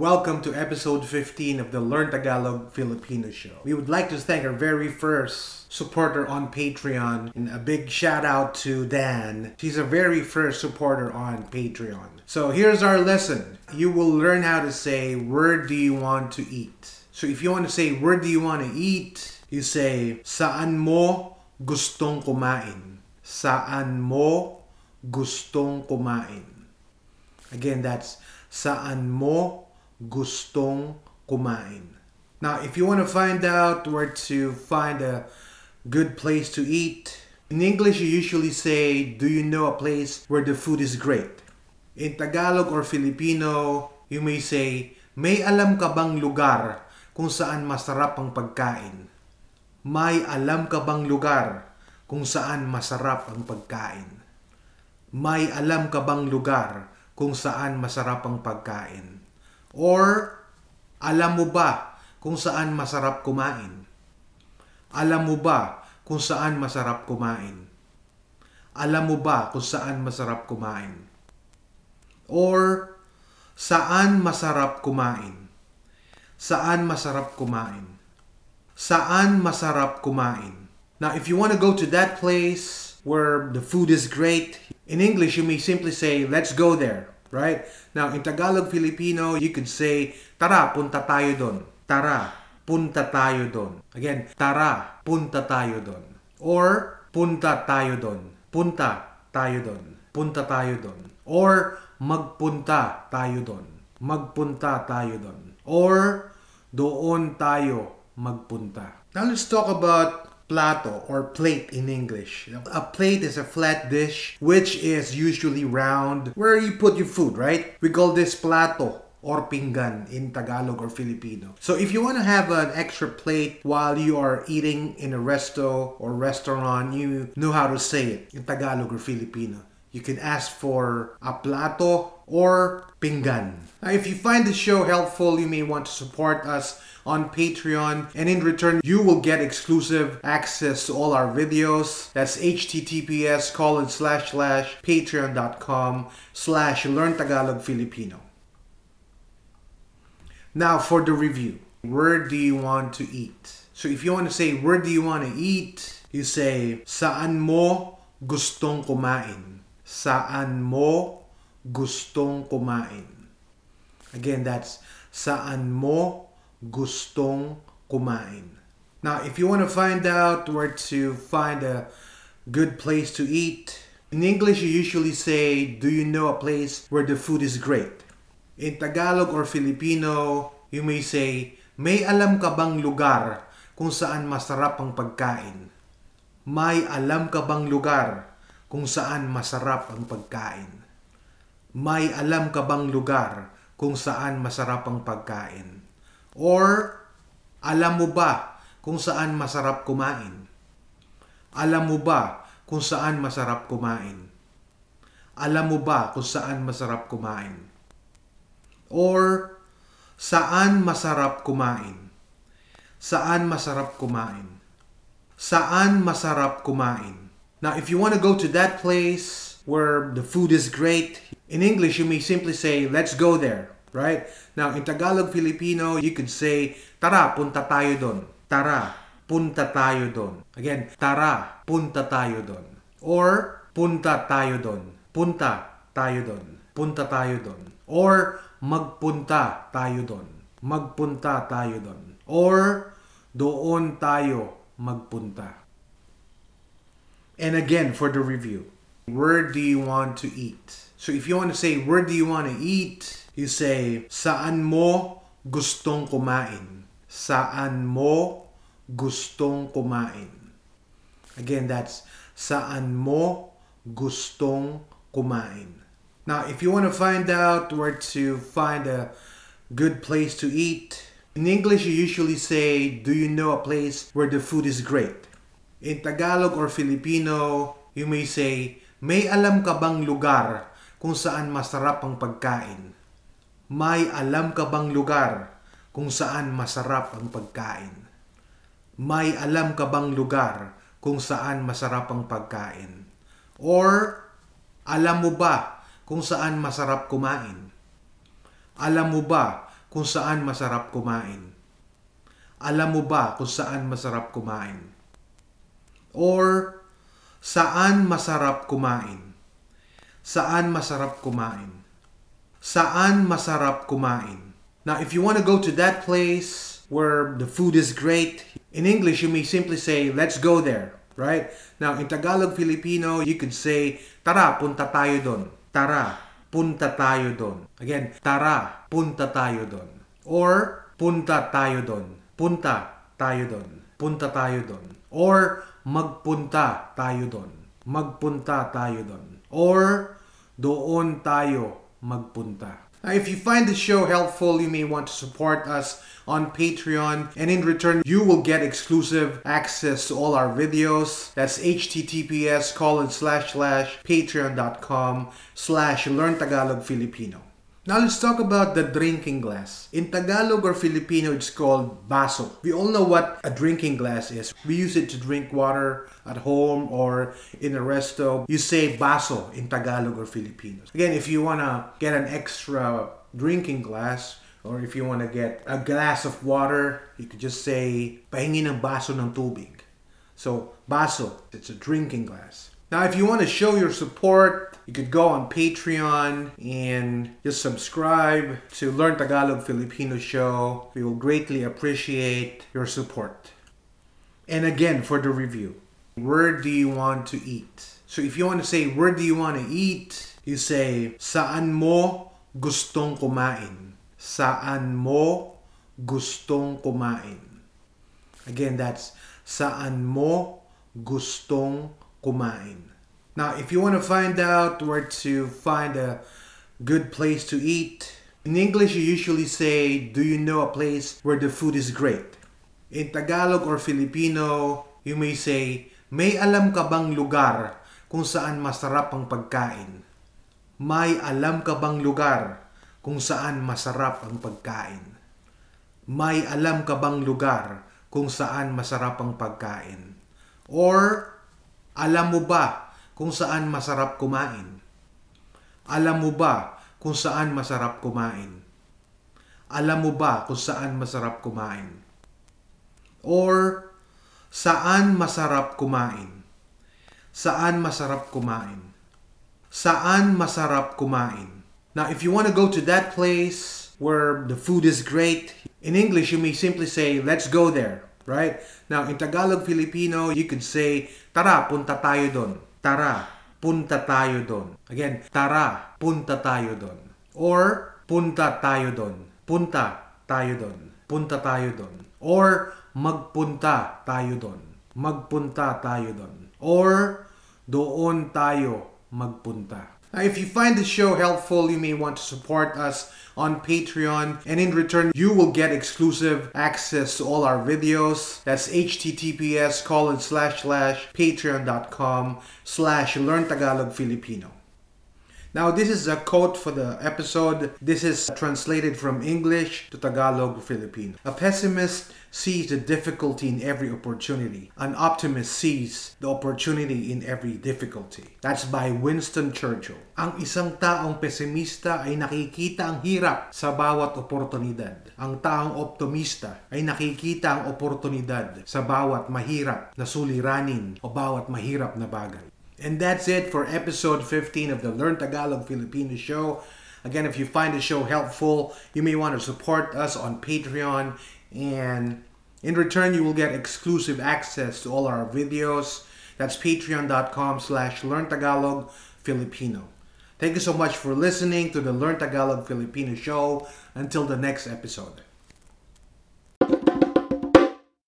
Welcome to episode 15 of the Learn Tagalog Filipino show. We would like to thank our very first supporter on Patreon and a big shout out to Dan. He's a very first supporter on Patreon. So here's our lesson. You will learn how to say, Where do you want to eat? So if you want to say, Where do you want to eat? You say, Saan mo gustong kumain? Saan mo gustong kumain? Again, that's saan mo gustong kumain. Now, if you want to find out where to find a good place to eat, in English you usually say, Do you know a place where the food is great? In Tagalog or Filipino, you may say, May alam ka bang lugar kung saan masarap ang pagkain? May alam ka bang lugar kung saan masarap ang pagkain? May alam ka bang lugar kung saan masarap ang pagkain? Or, alam mo ba kung saan masarap kumain? Alam mo ba kung saan masarap kumain? Alam mo ba kung saan masarap kumain? Or, saan masarap kumain? Saan masarap kumain? Saan masarap kumain? Now, if you want to go to that place where the food is great, in English, you may simply say, let's go there right? Now, in Tagalog Filipino, you could say, tara, punta tayo doon. Tara, punta tayo doon. Again, tara, punta tayo doon. Or, punta tayo doon. Punta tayo doon. Punta tayo doon. Or, magpunta tayo doon. Magpunta tayo doon. Or, doon tayo magpunta. Now, let's talk about plato or plate in English. A plate is a flat dish which is usually round where you put your food, right? We call this plato or pinggan in Tagalog or Filipino. So if you want to have an extra plate while you are eating in a resto or restaurant, you know how to say it in Tagalog or Filipino. You can ask for a plato or pinggan. Now, if you find the show helpful, you may want to support us on Patreon, and in return, you will get exclusive access to all our videos. That's https colon slash slash patreon.com slash learn Tagalog Filipino. Now for the review. Where do you want to eat? So if you want to say where do you want to eat, you say saan mo gustong kumain? Saan mo gustong kumain? Again, that's saan mo gustong kumain. Now, if you want to find out where to find a good place to eat, in English you usually say, Do you know a place where the food is great? In Tagalog or Filipino, you may say, May alam ka bang lugar kung saan masarap ang pagkain? May alam ka bang lugar kung saan masarap ang pagkain? May alam ka bang lugar kung saan masarap ang pagkain? Or, alam mo ba kung saan masarap kumain? Alam mo ba kung saan masarap kumain? Alam mo ba kung saan masarap kumain? Or, saan masarap kumain? Saan masarap kumain? Saan masarap kumain? Now, if you want to go to that place where the food is great, in English, you may simply say, let's go there right? Now, in Tagalog Filipino, you could say, tara, punta tayo doon. Tara, punta tayo doon. Again, tara, punta tayo doon. Or, punta tayo doon. Punta tayo doon. Punta tayo doon. Or, magpunta tayo doon. Magpunta tayo doon. Or, doon tayo magpunta. And again, for the review, where do you want to eat? So if you want to say, where do you want to eat? You say, saan mo gustong kumain? Saan mo gustong kumain? Again, that's saan mo gustong kumain. Now, if you want to find out where to find a good place to eat, in English you usually say, do you know a place where the food is great? In Tagalog or Filipino, you may say, may alam ka bang lugar kung saan masarap ang pagkain? May alam ka bang lugar kung saan masarap ang pagkain? May alam ka bang lugar kung saan masarap ang pagkain? Or, alam mo ba kung saan masarap kumain? Alam mo ba kung saan masarap kumain? Alam mo ba kung saan masarap kumain? Or saan masarap kumain? Saan masarap kumain? Saan masarap kumain? Now, if you want to go to that place where the food is great, in English you may simply say, let's go there, right? Now, in Tagalog Filipino, you could say, tara, punta tayo doon. Tara, punta tayo doon. Again, tara, punta tayo doon. Or, punta tayo doon. Punta tayo doon. Punta tayo doon. Or, magpunta tayo doon. Magpunta tayo doon. Or, doon tayo magpunta. Now, if you find the show helpful, you may want to support us on Patreon, and in return, you will get exclusive access to all our videos. That's https colon slash slash patreon.com slash learn Tagalog Filipino. Now let's talk about the drinking glass. In Tagalog or Filipino, it's called baso. We all know what a drinking glass is. We use it to drink water at home or in a resto. You say baso in Tagalog or Filipino. Again, if you want to get an extra drinking glass, or if you want to get a glass of water, you could just say, pahingi ng baso ng tubig. So, baso, it's a drinking glass. Now, if you want to show your support, you could go on Patreon and just subscribe to Learn Tagalog Filipino Show. We will greatly appreciate your support. And again, for the review, where do you want to eat? So if you want to say, where do you want to eat? You say, saan mo gustong kumain? Saan mo gustong kumain? Again, that's saan mo gustong kumain. Now, if you want to find out where to find a good place to eat, in English you usually say, Do you know a place where the food is great? In Tagalog or Filipino, you may say, May alam ka bang lugar kung saan masarap ang pagkain? May alam ka bang lugar kung saan masarap ang pagkain? May alam ka bang lugar kung saan masarap ang pagkain? Or, alam mo ba kung saan masarap kumain? Alam mo ba kung saan masarap kumain? Alam mo ba kung saan masarap kumain? Or, saan masarap kumain? Saan masarap kumain? Saan masarap kumain? Now, if you want to go to that place where the food is great, in English, you may simply say, let's go there right? Now, in Tagalog Filipino, you could say, tara, punta tayo doon. Tara, punta tayo doon. Again, tara, punta tayo doon. Or, punta tayo doon. Punta tayo doon. Punta tayo doon. Or, magpunta tayo doon. Magpunta tayo doon. Or, doon tayo magpunta. Now, if you find the show helpful, you may want to support us on Patreon, and in return, you will get exclusive access to all our videos. That's https colon slash slash patreon.com slash learn Tagalog Filipino. Now, this is a quote for the episode. This is translated from English to Tagalog Filipino. A pessimist sees the difficulty in every opportunity. An optimist sees the opportunity in every difficulty. That's by Winston Churchill. Ang isang taong pesimista ay nakikita ang hirap sa bawat oportunidad. Ang taong optimista ay nakikita ang oportunidad sa bawat mahirap na suliranin o bawat mahirap na bagay. And that's it for episode 15 of the Learn Tagalog Filipino show. Again, if you find the show helpful, you may want to support us on Patreon. And in return, you will get exclusive access to all our videos. That's patreon.com slash learn Tagalog Filipino. Thank you so much for listening to the Learn Tagalog Filipino show. Until the next episode.